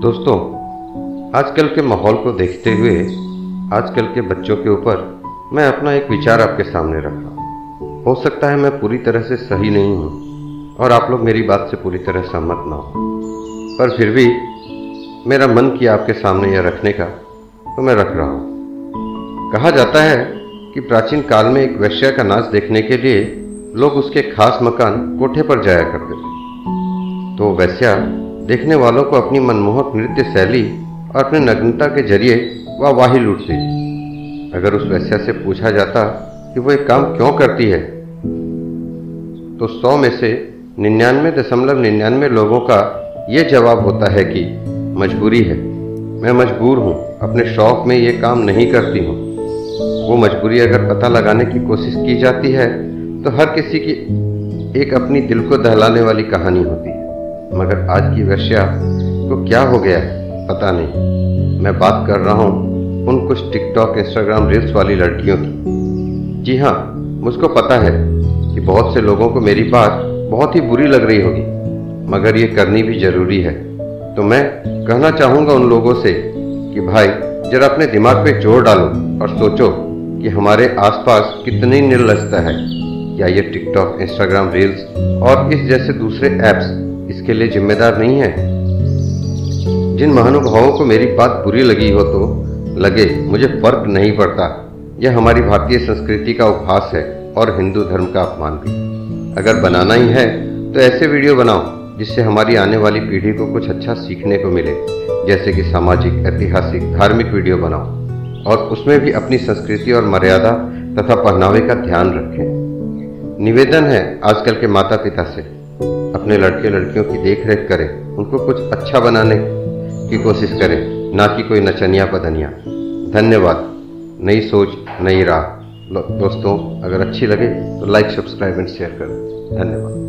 दोस्तों, आजकल के माहौल को देखते हुए, आजकल के बच्चों के ऊपर मैं अपना एक विचार आपके सामने रख रहा हूँ। हो सकता है मैं पूरी तरह से सही नहीं हूँ और आप लोग मेरी बात से पूरी तरह सहमत ना हो। पर फिर भी मेरा मन किया आपके सामने यह रखने का तो मैं रख रहा हूँ। कहा जाता है कि प्राचीन काल में एक वैश्या का नाच देखने के लिए लोग उसके खास मकान कोठे पर जाया करते थे। तो वैश्या देखने वालों को अपनी मनमोहक नृत्य शैली और अपनी नग्नता के ज़रिए वह वाही लूटती। अगर उस वैश्या से पूछा जाता कि वो एक काम क्यों करती है तो सौ में से निन्यानवे दशमलव निन्यानवे लोगों का ये जवाब होता है कि मजबूरी है। मैं मजबूर हूँ, अपने शौक में ये काम नहीं करती हूँ। वो मजबूरी अगर पता लगाने की कोशिश की जाती है तो हर किसी की एक अपनी दिल को दहलाने वाली कहानी होती है। मगर आज की वर्षा को क्या हो गया है पता नहीं। मैं बात कर रहा हूँ उन कुछ टिकटॉक, इंस्टाग्राम रील्स वाली लड़कियों की। जी हाँ मुझको पता है कि बहुत से लोगों को मेरी बात बहुत ही बुरी लग रही होगी, मगर ये करनी भी ज़रूरी है। तो मैं कहना चाहूँगा उन लोगों से कि भाई, जरा अपने दिमाग पे ज़ोर डालो और सोचो कि हमारे आसपास कितनी निर्लजता है। क्या ये टिकटॉक, इंस्टाग्राम रील्स और इस जैसे दूसरे ऐप्स इसके लिए जिम्मेदार नहीं है। जिन महानुभावों को मेरी बात बुरी लगी हो तो लगे, मुझे फ़र्क नहीं पड़ता। यह हमारी भारतीय संस्कृति का उपहास है और हिंदू धर्म का अपमान भी। अगर बनाना ही है तो ऐसे वीडियो बनाओ, जिससे हमारी आने वाली पीढ़ी को कुछ अच्छा सीखने को मिले। जैसे कि सामाजिक, ऐतिहासिक, धार्मिक वीडियो बनाओ। और उसमें भी अपनी संस्कृति और मर्यादा तथा पहनावे का ध्यान रखें। निवेदन है, आजकल के माता पिता से अपने लड़के लड़कियों की देख रेख करें, उनको कुछ अच्छा बनाने की कोशिश करें, ना कि कोई नचनिया पदनिया धन्यवाद। नई सोच, नई राह। दोस्तों, अगर अच्छी लगे तो लाइक सब्सक्राइब एंड शेयर करें। धन्यवाद।